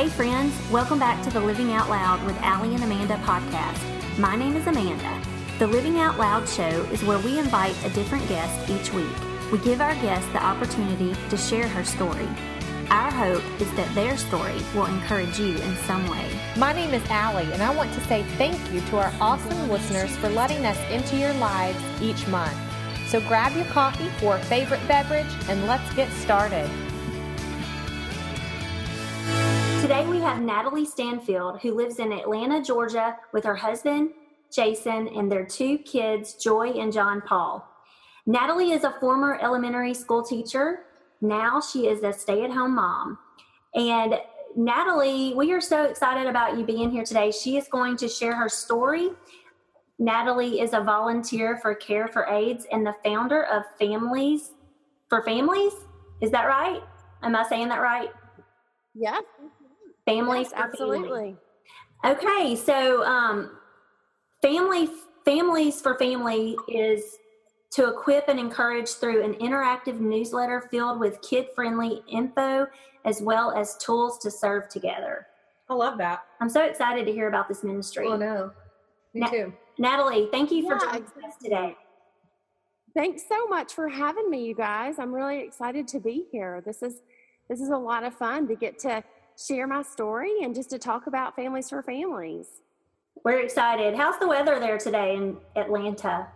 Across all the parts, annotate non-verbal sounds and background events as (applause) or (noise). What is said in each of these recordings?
Hey, friends, welcome back to the Living Out Loud with Allie and Amanda podcast. My name is Amanda. The Living Out Loud show is where we invite a different guest each week. We give our guest the opportunity to share her story. Our hope is that their story will encourage you in some way. My name is Allie, and I want to say thank you to our awesome listeners for letting us into your lives each month. So grab your coffee or favorite beverage and let's get started. Today we have Natalie Stanfield, who lives in Atlanta, Georgia, with her husband, Jason, and their two kids, Joy and John Paul. Natalie is a former elementary school teacher. Now she is a stay at home mom. And Natalie, we are so excited about you being here today. She is going to share her story. Natalie is a volunteer for Care for AIDS and the founder of Families for Families. Is that right? Am I saying that right? Yeah. Families yes, absolutely. Family. Okay, so um, family families for family is to equip and encourage through an interactive newsletter filled with kid-friendly info as well as tools to serve together. I love that. I'm so excited to hear about this ministry. Oh no. Me Na- too. Natalie, thank you for yeah, joining us today. Thanks so much for having me, you guys. I'm really excited to be here. This is this is a lot of fun to get to share my story and just to talk about families for families. We're excited. How's the weather there today in Atlanta?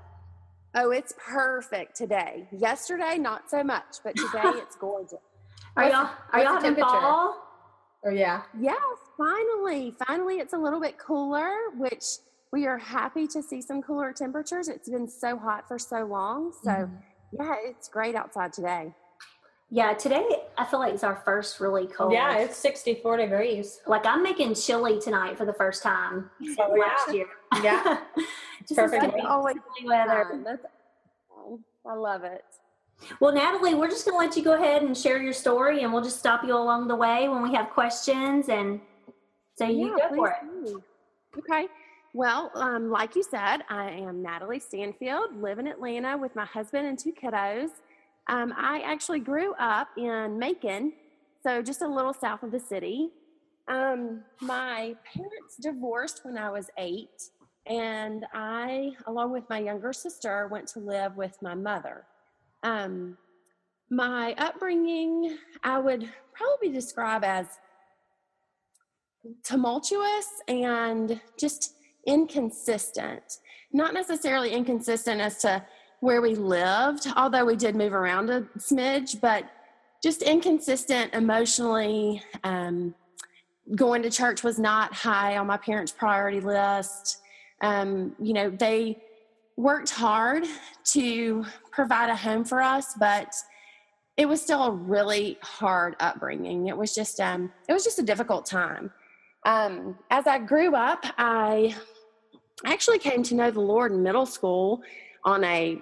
Oh, it's perfect today. Yesterday, not so much, but today (laughs) it's gorgeous. Are y'all are y'all having fall? Or oh, yeah. Yes, finally. Finally it's a little bit cooler, which we are happy to see some cooler temperatures. It's been so hot for so long. So mm-hmm. yeah, it's great outside today. Yeah, today I feel like it's our first really cold. Yeah, it's 64 degrees. Like I'm making chili tonight for the first time since oh, last year. Yeah. (laughs) Just perfect. Always weather. That's, I love it. Well, Natalie, we're just going to let you go ahead and share your story, and we'll just stop you along the way when we have questions. And so you yeah, go for it. Do. Okay. Well, um, like you said, I am Natalie Stanfield, live in Atlanta with my husband and two kiddos. Um, I actually grew up in Macon, so just a little south of the city. Um, my parents divorced when I was eight, and I, along with my younger sister, went to live with my mother. Um, my upbringing, I would probably describe as tumultuous and just inconsistent. Not necessarily inconsistent as to where we lived, although we did move around a smidge, but just inconsistent emotionally. Um, going to church was not high on my parents' priority list. Um, you know, they worked hard to provide a home for us, but it was still a really hard upbringing. It was just um, it was just a difficult time. Um, as I grew up, I actually came to know the Lord in middle school on a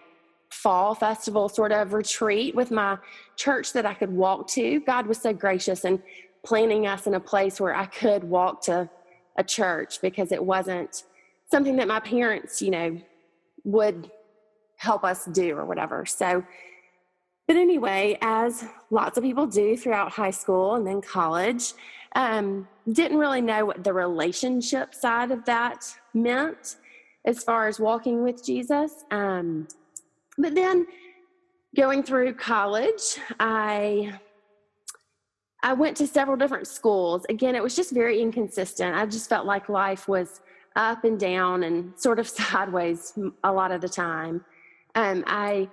fall festival sort of retreat with my church that I could walk to. God was so gracious in planting us in a place where I could walk to a church because it wasn't something that my parents, you know, would help us do or whatever. So, but anyway, as lots of people do throughout high school and then college, um, didn't really know what the relationship side of that meant as far as walking with Jesus. Um, but then going through college, I I went to several different schools. Again, it was just very inconsistent. I just felt like life was up and down and sort of (laughs) sideways a lot of the time. Um, I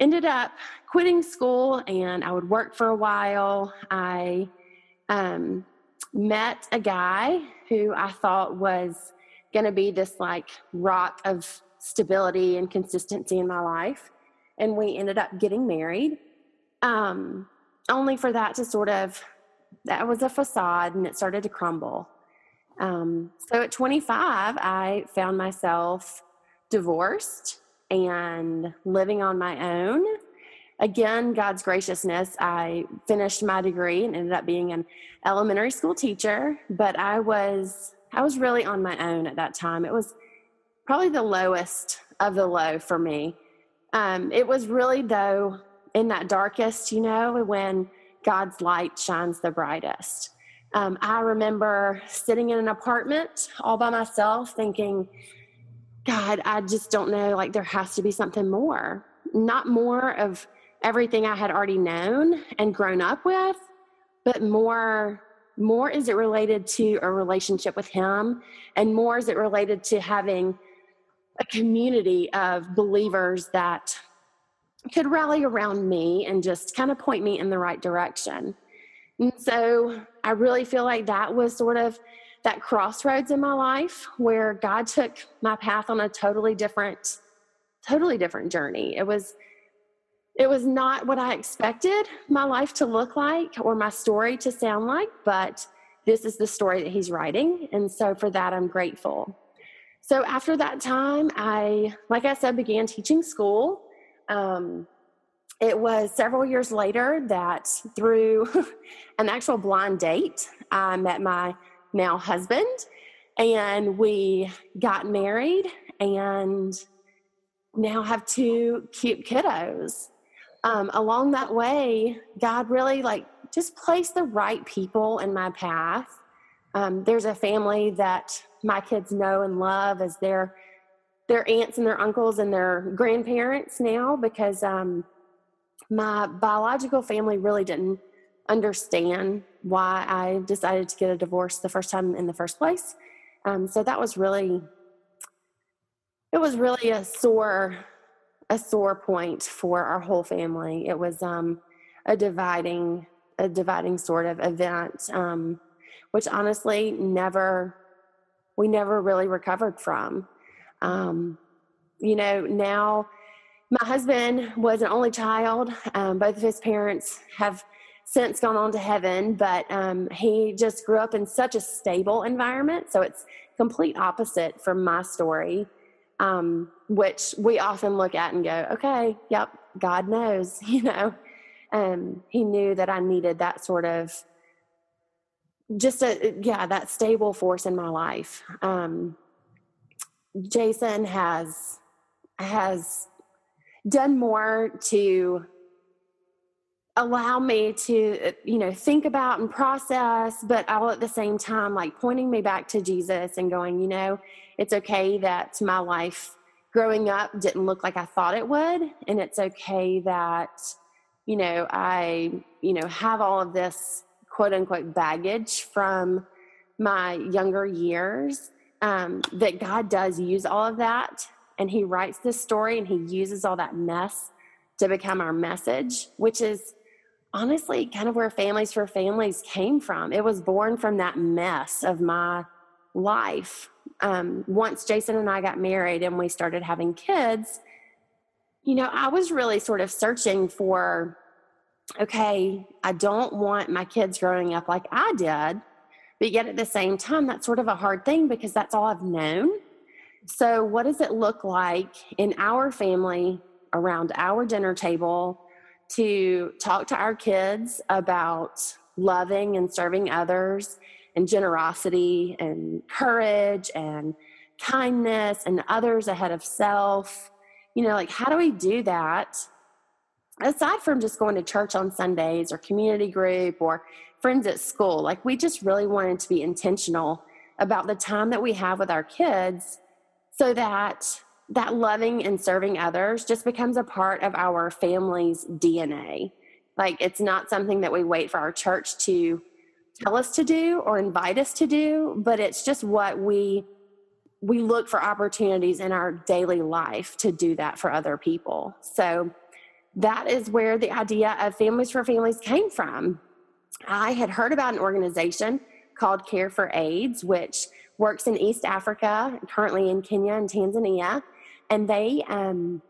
ended up quitting school and I would work for a while. I um, met a guy who I thought was going to be this like rock of stability and consistency in my life. And we ended up getting married, um, only for that to sort of, that was a facade and it started to crumble. Um, so at 25, I found myself divorced and living on my own. Again, God's graciousness, I finished my degree and ended up being an elementary school teacher, but I was I was really on my own at that time. It was probably the lowest of the low for me. Um, it was really, though, in that darkest, you know, when God's light shines the brightest. Um, I remember sitting in an apartment all by myself thinking, God, I just don't know. Like, there has to be something more. Not more of everything I had already known and grown up with, but more more is it related to a relationship with him and more is it related to having a community of believers that could rally around me and just kind of point me in the right direction and so I really feel like that was sort of that crossroads in my life where God took my path on a totally different, totally different journey. It was it was not what I expected my life to look like or my story to sound like, but this is the story that he's writing. And so for that, I'm grateful. So after that time, I, like I said, began teaching school. Um, it was several years later that through (laughs) an actual blind date, I met my now husband and we got married and now have two cute kiddos. Um, along that way, God really like just placed the right people in my path. Um, there's a family that my kids know and love as their their aunts and their uncles and their grandparents now because um, my biological family really didn't understand why I decided to get a divorce the first time in the first place. Um, so that was really, it was really a sore, a sore point for our whole family. It was um, a dividing, a dividing sort of event, um, which honestly never, we never really recovered from. Um, you know, now my husband was an only child. Um, both of his parents have since gone on to heaven, but um, he just grew up in such a stable environment. So it's complete opposite from my story, um, which we often look at and go, okay, yep, God knows, (laughs) you know. Um, he knew that I needed that sort of just a yeah that stable force in my life um, jason has has done more to allow me to you know think about and process but all at the same time like pointing me back to jesus and going you know it's okay that my life growing up didn't look like i thought it would and it's okay that you know i you know have all of this quote unquote baggage from my younger years um, that god does use all of that and he writes this story and he uses all that mess to become our message, which is honestly kind of where Families for Families came from. It was born from that mess of my life. Um, once Jason and I got married and we started having kids, you know, I was really sort of searching for okay, I don't want my kids growing up like I did. But yet at the same time, that's sort of a hard thing because that's all I've known. So, what does it look like in our family around our dinner table to talk to our kids about loving and serving others and generosity and courage and kindness and others ahead of self? You know, like how do we do that? Aside from just going to church on Sundays or community group or friends at school, like we just really wanted to be intentional about the time that we have with our kids so that that loving and serving others just becomes a part of our family's DNA. Like it's not something that we wait for our church to tell us to do or invite us to do, but it's just what we we look for opportunities in our daily life to do that for other people. So that is where the idea of Families for Families came from. I had heard about an organization called Care for AIDS, which works in East Africa, currently in Kenya and Tanzania. And they um,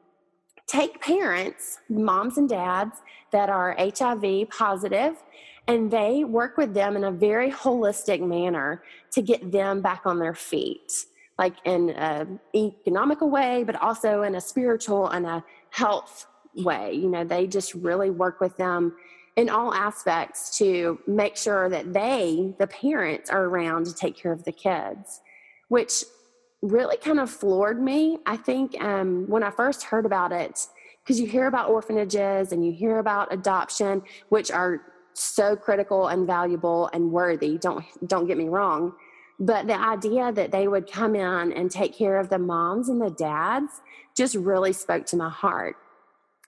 take parents, moms and dads that are HIV positive, and they work with them in a very holistic manner to get them back on their feet, like in an economical way, but also in a spiritual and a health way. You know, they just really work with them in all aspects to make sure that they, the parents, are around to take care of the kids, which really kind of floored me. I think um, when I first heard about it, because you hear about orphanages and you hear about adoption, which are so critical and valuable and worthy. Don't don't get me wrong. But the idea that they would come in and take care of the moms and the dads just really spoke to my heart.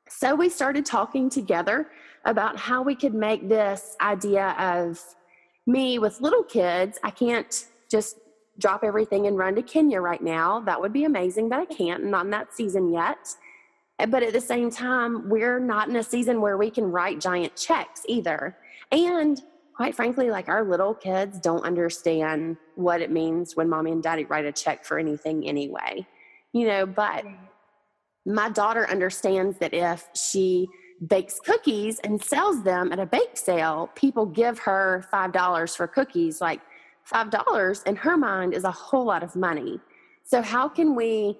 So we started talking together about how we could make this idea of me with little kids. I can't just drop everything and run to Kenya right now. That would be amazing, but I can't. Not in that season yet. Eh, but at the same time, we're not in a season where we can write giant checks either. And quite frankly, like our little kids don't understand what it means when mommy and daddy write a check for anything anyway. You know, but my daughter understands that if she bakes cookies and sells them at a bake sale, people give her $5 for cookies. Like $5 in her mind is a whole lot of money. So, how can we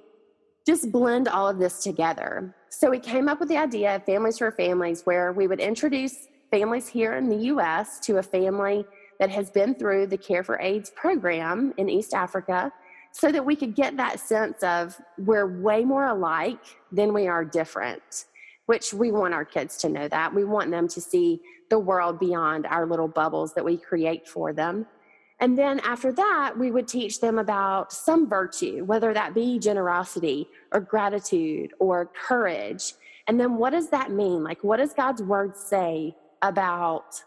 just blend all of this together? So, we came up with the idea of Families for Families, where we would introduce families here in the US to a family that has been through the Care for AIDS program in East Africa so that we could get that sense of we're way more alike than we are different, which we want our kids to know that. We want them to see the world beyond our little bubbles that we create for them. And then after that, we would teach them about some virtue, whether that be generosity or gratitude or courage. And then what does that mean? Like, what does God's word say about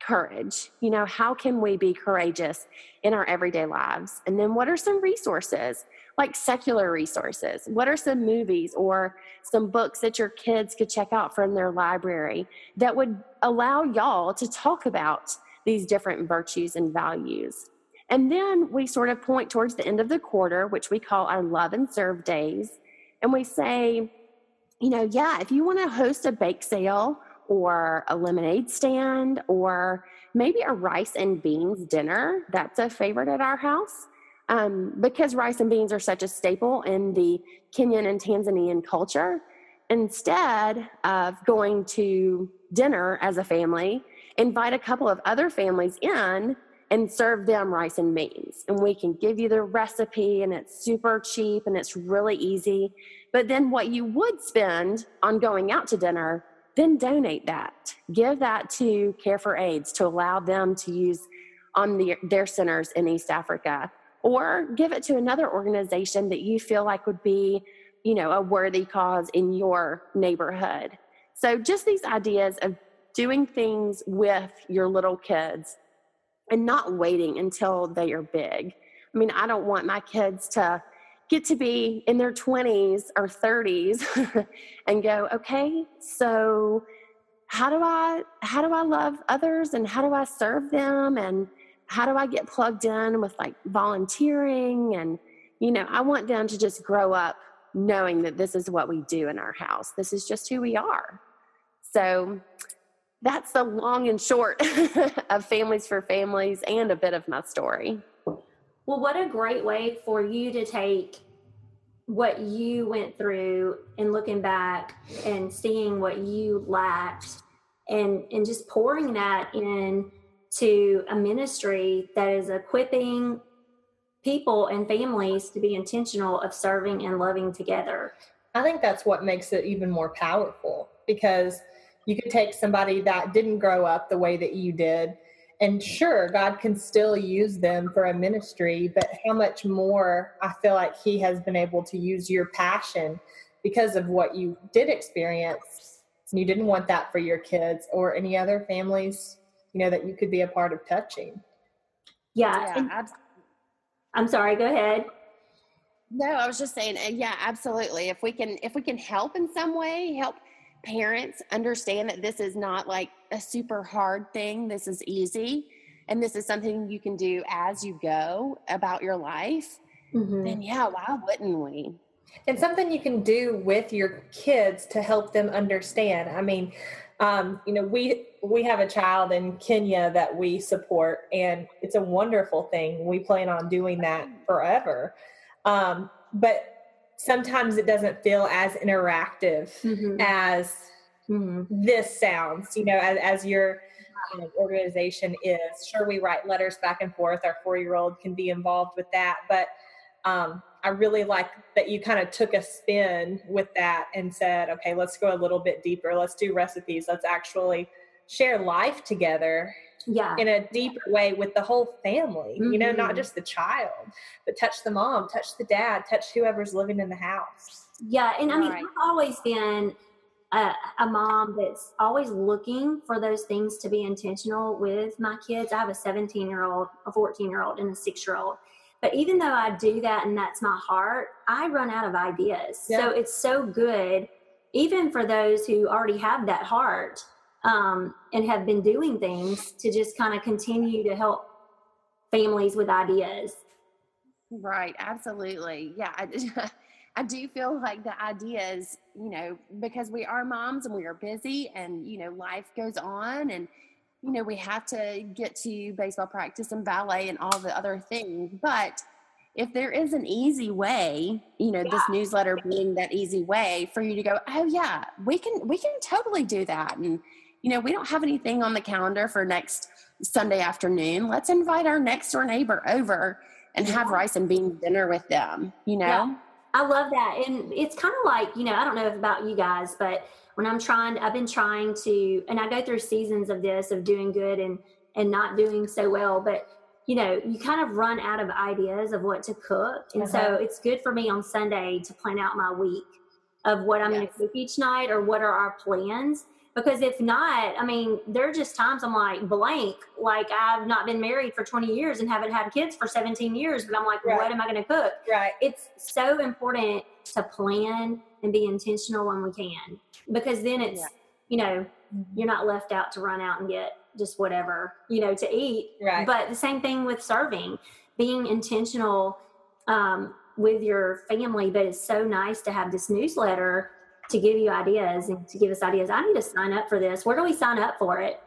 courage. You know, how can we be courageous in our everyday lives? And then what are some resources, like secular resources? What are some movies or some books that your kids could check out from their library that would allow y'all to talk about these different virtues and values? And then we sort of point towards the end of the quarter, which we call our love and serve days. And we say, you know, yeah, if you want to host a bake sale or a lemonade stand or maybe a rice and beans dinner. That's a favorite at our house. Um, because rice and beans are such a staple in the Kenyan and Tanzanian culture, instead of going to dinner as a family, invite a couple of other families in and serve them rice and beans. And we can give you the recipe, and it's super cheap and it's really easy. But then, what you would spend on going out to dinner then donate that. Give that to Care for AIDS to allow them to use on the, their centers in East Africa. Or give it to another organization that you feel like would be, you know, a worthy cause in your neighborhood. So just these ideas of doing things with your little kids and not waiting until they are big. I mean, I don't want my kids to get to be in their 20s or 30s (laughs) and go okay so how do i how do i love others and how do i serve them and how do i get plugged in with like volunteering? And you know i want them to just grow up knowing that this is what we do in our house. This is just who we are. So that's the long and short (laughs) of families for families and a bit of my story well, what a great way for you to take what you went through and looking back and seeing what you lacked and and just pouring that in to a ministry that is equipping people and families to be intentional of serving and loving together. I think that's what makes it even more powerful because you could take somebody that didn't grow up the way that you did. And sure god can still use them for a ministry but how much more i feel like he has been able to use your passion because of what you did experience. And you didn't want that for your kids or any other families you know that you could be a part of touching. Yeah, yeah absolutely. i'm sorry go ahead. No i was just saying uh, yeah absolutely. If we can if we can help in some way help parents understand that this is not like a super hard thing. This is easy. And this is something you can do as you go about your life. Mm-hmm. Then, yeah, why wouldn't we? And something you can do with your kids to help them understand. I mean, um, you know, we we have a child in Kenya that we support, and it's a wonderful thing. We plan on doing that forever. Um, but sometimes it doesn't feel as interactive mm-hmm. as mm-hmm. this sounds, you know, as, as your um, organization is. Sure, we write letters back and forth. Our four year old can be involved with that. But um, I really like that you kind of took a spin with that and said, okay, let's go a little bit deeper. Let's do recipes. Let's actually share life together yeah in a deeper way with the whole family you know not Mhm. just the child but touch the mom touch the dad touch whoever's living in the house Yeah, and I mean, Right. I've always been a, a mom that's always looking for those things to be intentional with my kids. I have a 17 year old, a 14 year old, and a six year old. But even though I do that and that's my heart, I run out of ideas. Yeah. So it's so good, even for those who already have that heart um, and have been doing things to just kind of continue to help families with ideas. Right, absolutely. Yeah, I, (laughs) I do feel like the ideas, you know, because we are moms and we are busy and, you know, life goes on and, you know, we have to get to baseball practice and ballet and all the other things. But if there is an easy way, you know, this newsletter being that easy way for you to go, oh yeah, we can we can totally do that. And, you know, we don't have anything on the calendar for next Sunday afternoon. Let's invite our next door neighbor over and have Yeah. rice and bean dinner with them, you know? Yeah. I love that. And it's kind of like, you know, I don't know about you guys, but when I'm trying, I've been trying to, and I go through seasons of this, of doing good and, and not doing so well, but you know, you kind of run out of ideas of what to cook. And so Uh-huh. it's good for me on Sunday to plan out my week of what I'm going to cook each night or what are our plans. Because if not, I mean, there are just times I'm like blank, like I've not been married for 20 years and haven't had kids for 17 years, but I'm like, Right. what am I going to cook? right it's so important to plan and be intentional when we can because then it's Yeah. you know you're not left out to run out and get just whatever you know to eat Right. but the same thing with serving being intentional um, with your family but it's so nice to have this newsletter to give you ideas and to give us ideas i need to sign up for this where do we sign up for it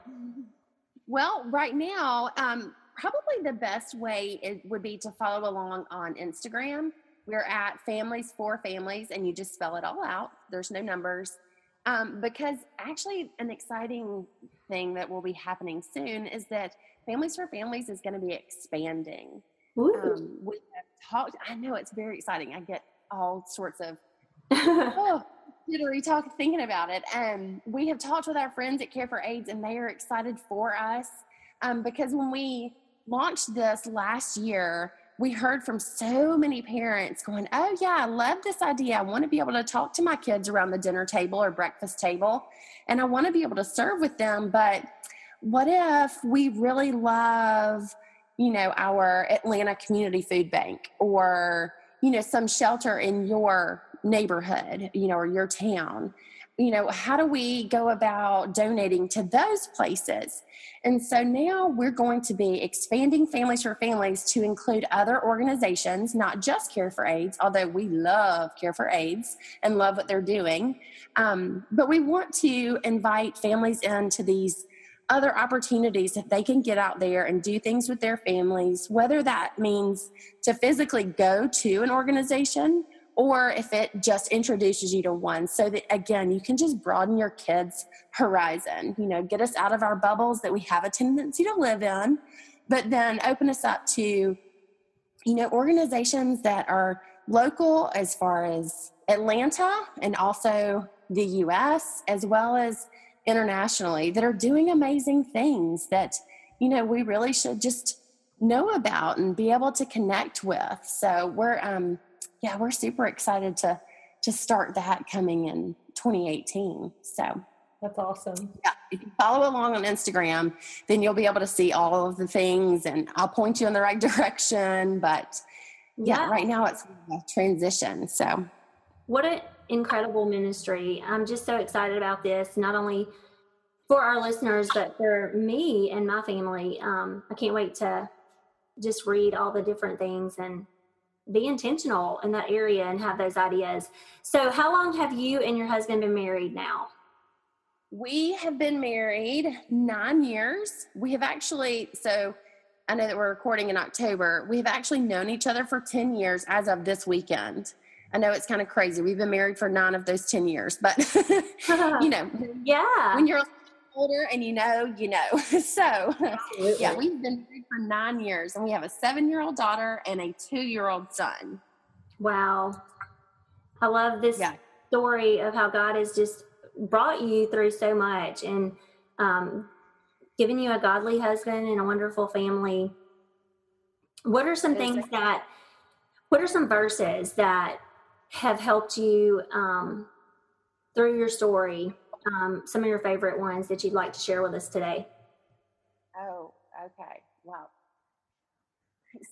Well, right now, um, probably the best way it would be to follow along on Instagram. We're at Families for Families, and you just spell it all out. There's no numbers. Um, because actually, an exciting thing that will be happening soon is that Families for Families is going to be expanding. Um, we have talked, I know it's very exciting. I get all sorts of (laughs) oh, jittery talk thinking about it. Um, we have talked with our friends at Care for AIDS, and they are excited for us um, because when we launched this last year, we heard from so many parents going, "Oh yeah, I love this idea. I want to be able to talk to my kids around the dinner table or breakfast table, and I want to be able to serve with them, but." What if we really love, you know, our Atlanta Community Food Bank or you know some shelter in your neighborhood you know or your town you know how do we go about donating to those places? And so now we're going to be expanding families for families to include other organizations not just care for aids although we love care for aids and love what they're doing. Um, but we want to invite families into these other opportunities that they can get out there and do things with their families, whether that means to physically go to an organization or if it just introduces you to one so that again you can just broaden your kids horizon. You know get us out of our bubbles that we have a tendency to live in but then open us up to you know organizations that are local as far as atlanta and also the us as well as internationally that are doing amazing things that you know we really should just know about and be able to connect with. So we're um yeah we're super excited to to start that coming in 2018 so that's awesome yeah if you follow along on instagram then you'll be able to see all of the things and i'll point you in the right (laughs) direction but yeah, right now it's a transition so What an incredible ministry. I'm just so excited about this, not only for our listeners, but for me and my family. Um, I can't wait to just read all the different things and be intentional in that area and have those ideas. So, how long have you and your husband been married now? We have been married nine years. We have actually, so I know that we're recording in October. We have actually known each other for 10 years as of this weekend. I know it's kind of crazy. We've been married for nine of those 10 years, but (laughs) you know, (laughs) yeah. when you're older and you know, you know. (laughs) so, Absolutely. yeah, we've been married for nine years and we have a seven year old daughter and a two year old son. Wow. I love this Yeah. story of how God has just brought you through so much. And um, given you a godly husband and a wonderful family. What are some things that, what are some verses that have helped you um, through your story? Um, some of your favorite ones that you'd like to share with us today? Oh, okay. Wow.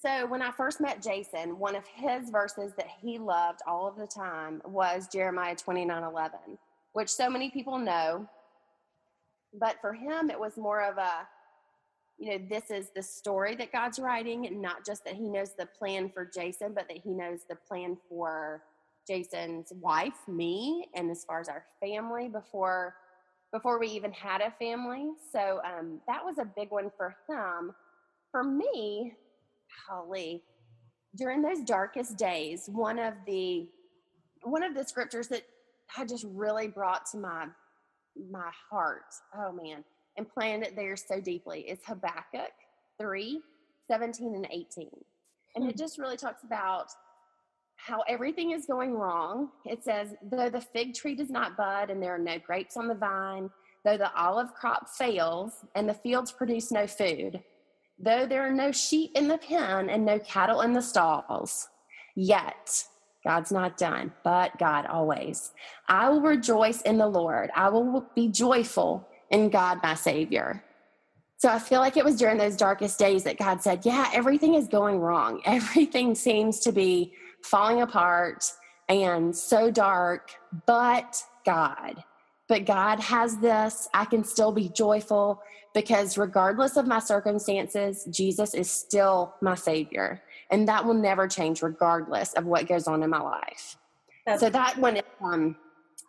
so when I first met Jason, one of his verses that he loved all of the time was Jeremiah 29 11, which so many people know. But for him, it was more of a, you know, this is the story that God's writing, not just that he knows the plan for Jason, but that he knows the plan for Jason's wife, me, and as far as our family before before we even had a family. So um, that was a big one for him. For me, Holly, during those darkest days, one of the one of the scriptures that I just really brought to my my heart, oh man, and planted it there so deeply is Habakkuk 3, 17 and 18. And it hmm. just really talks about how everything is going wrong. It says, though the fig tree does not bud and there are no grapes on the vine, though the olive crop fails and the fields produce no food, though there are no sheep in the pen and no cattle in the stalls, yet God's not done, but God always. I will rejoice in the Lord. I will be joyful in God, my Savior. So I feel like it was during those darkest days that God said, Yeah, everything is going wrong. (laughs) Everything seems to be falling apart and so dark, but God. But God has this. I can still be joyful because regardless of my circumstances, Jesus is still my Savior. And that will never change regardless of what goes on in my life. That's so that one is um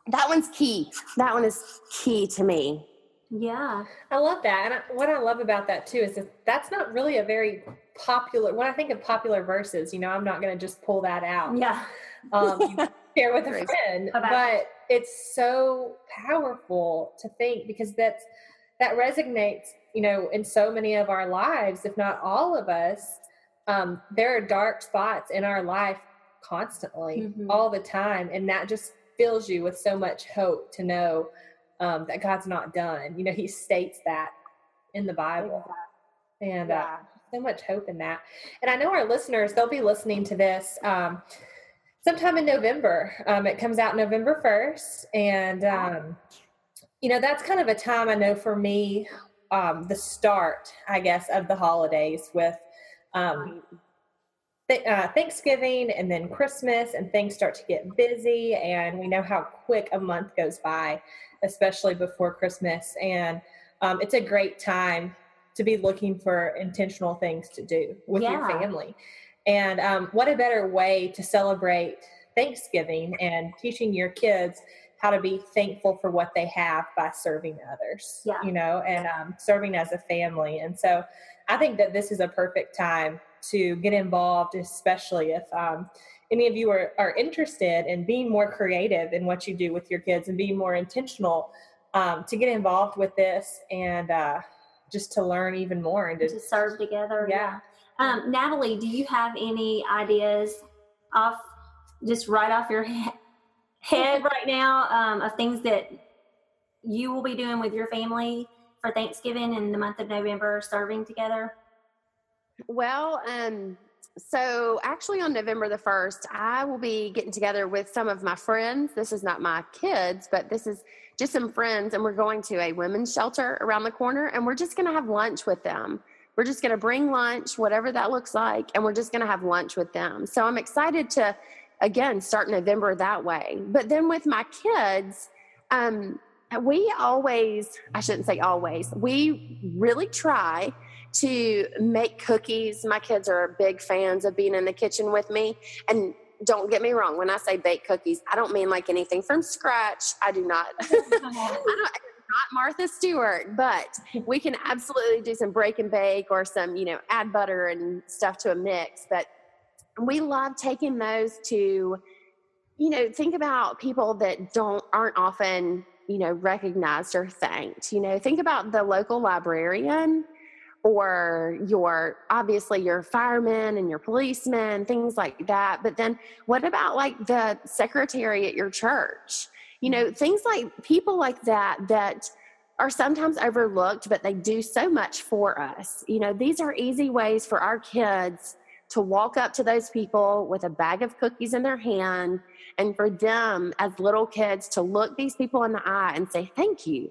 that one's key. That one is key to me. Yeah. I love that. And what I love about that too is that that's not really a very popular when I think of popular verses, you know, I'm not gonna just pull that out. Yeah. Um (laughs) share with a friend. But it's so powerful to think because that's that resonates, you know, in so many of our lives, if not all of us. Um, there are dark spots in our life constantly, mm-hmm. all the time, and that just fills you with so much hope to know um, that God's not done. You know, He states that in the Bible, and uh, yeah. uh, so much hope in that. And I know our listeners; they'll be listening to this. Um, sometime in November. Um, it comes out November 1st. And, um, you know, that's kind of a time I know for me, um, the start, I guess, of the holidays with um, th- uh, Thanksgiving and then Christmas, and things start to get busy. And we know how quick a month goes by, especially before Christmas. And um, it's a great time to be looking for intentional things to do with yeah. your family. And um, what a better way to celebrate Thanksgiving and teaching your kids how to be thankful for what they have by serving others, yeah. you know, and um, serving as a family. And so I think that this is a perfect time to get involved, especially if um, any of you are, are interested in being more creative in what you do with your kids and being more intentional um, to get involved with this and uh, just to learn even more and to, to serve together. yeah. yeah. Um, Natalie, do you have any ideas off just right off your (laughs) head right now um, of things that you will be doing with your family for Thanksgiving in the month of November, serving together? Well, um, so actually on November the 1st, I will be getting together with some of my friends. This is not my kids, but this is just some friends, and we're going to a women's shelter around the corner, and we're just going to have lunch with them. We're just going to bring lunch, whatever that looks like, and we're just going to have lunch with them. So I'm excited to, again, start November that way. But then with my kids, um, we always, I shouldn't say always, we really try to make cookies. My kids are big fans of being in the kitchen with me. And don't get me wrong, when I say bake cookies, I don't mean like anything from scratch. I do not. (laughs) I not Martha Stewart, but we can absolutely do some break and bake or some, you know, add butter and stuff to a mix. But we love taking those to, you know, think about people that don't aren't often, you know, recognized or thanked. You know, think about the local librarian or your obviously your firemen and your policemen, things like that. But then what about like the secretary at your church? you know things like people like that that are sometimes overlooked, but they do so much for us. You know, these are easy ways for our kids to walk up to those people with a bag of cookies in their hand and for them as little kids to look these people in the eye and say, Thank you.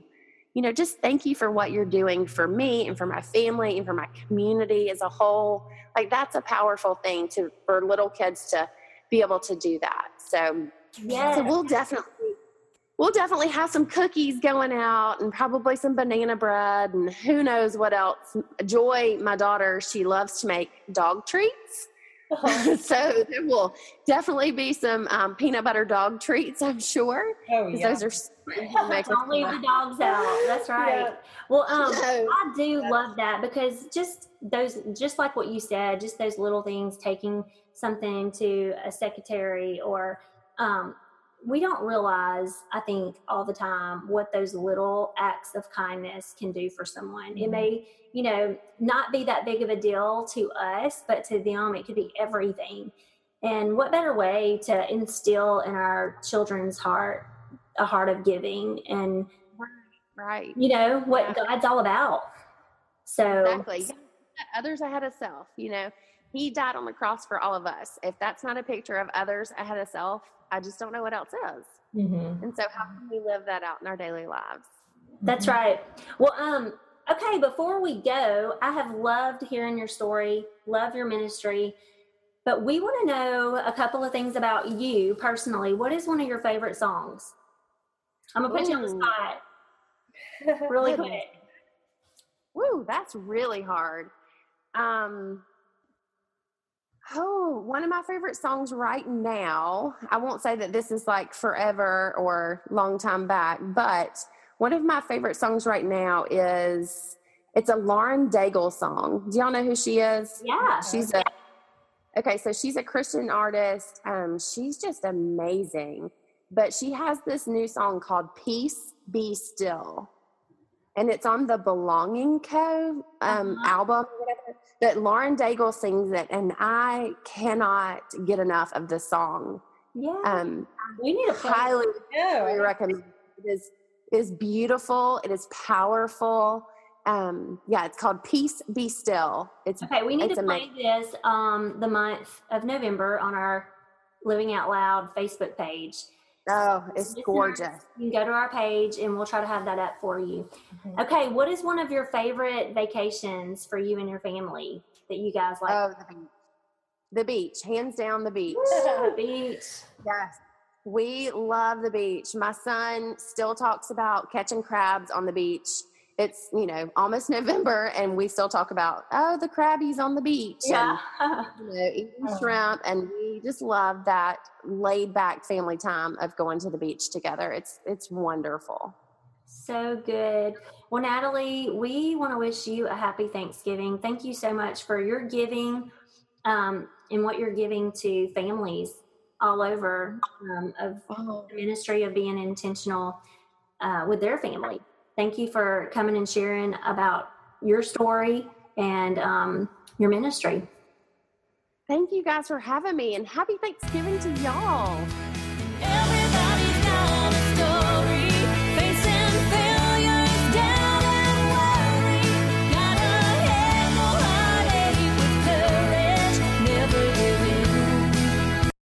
You know, just thank you for what you're doing for me and for my family and for my community as a whole. Like that's a powerful thing to for little kids to be able to do that. So, Yes. so we'll definitely we'll definitely have some cookies going out and probably some banana bread and who knows what else. Joy, my daughter, she loves to make dog treats. (laughs) so there will definitely be some um, peanut butter dog treats, I'm sure. Oh, yeah. Those are super easy to make. Don't leave the dogs out. That's (laughs) right. Yeah. Well, um, No. I do (laughs) love that because just those, just like what you said, just those little things, taking something to a secretary or, um, we don't realize, I think, all the time what those little acts of kindness can do for someone. It Mhm. may, you know, not be that big of a deal to us, but to them, it could be everything. And what better way to instill in our children's heart a heart of giving and Right. you know what Yeah. God's all about. So Exactly. Others ahead of self. You know, He died on the cross for all of us. If that's not a picture of others ahead of self, I just don't know what else is. Mhm. And so, how can we live that out in our daily lives? that's right. Well, um, okay, before we go, I have loved hearing your story, love your ministry, but we want to know a couple of things about you personally. What is one of your favorite songs? I'm gonna put you on the spot (laughs) really Goodness. quick. Woo, that's really hard. Um, oh, one of my favorite songs right now. I won't say that this is like forever or long time back, but one of my favorite songs right now is it's a Lauren Daigle song. Do y'all know who she is? Yeah. She's a okay, so she's a Christian artist. Um, she's just amazing. But she has this new song called Peace Be Still. And it's on the Belonging Co. Um, Uh-huh. album, that Lauren Daigle sings it, and I cannot get enough of the song. Yeah. Um, we need to highly we recommend it. Is it is beautiful. It is powerful. Um yeah it's called peace be still. It's Okay, we need to play this um the month of November on our Living Out Loud Facebook page. Oh it's Listeners, gorgeous You can go to our page and we'll try to have that up for you. Mhm. Okay, what is one of your favorite vacations for you and your family that you guys like? oh the beach the beach hands down the beach the beach. yes we love the beach my son still talks about catching crabs on the beach it's you know almost (laughs) november and we still talk about oh the crabbies on the beach and Yeah. you know, eating Oh. (laughs) shrimp, and we just love that laid back family time of going to the beach together. It's it's wonderful. So good. Well, Natalie, we want to wish you a happy Thanksgiving. Thank you so much for your giving um, and what you're giving to families all over um, of the ministry of being intentional uh, with their family. Thank you for coming and sharing about your story and um, your ministry. Thank you guys for having me, and happy Thanksgiving to y'all.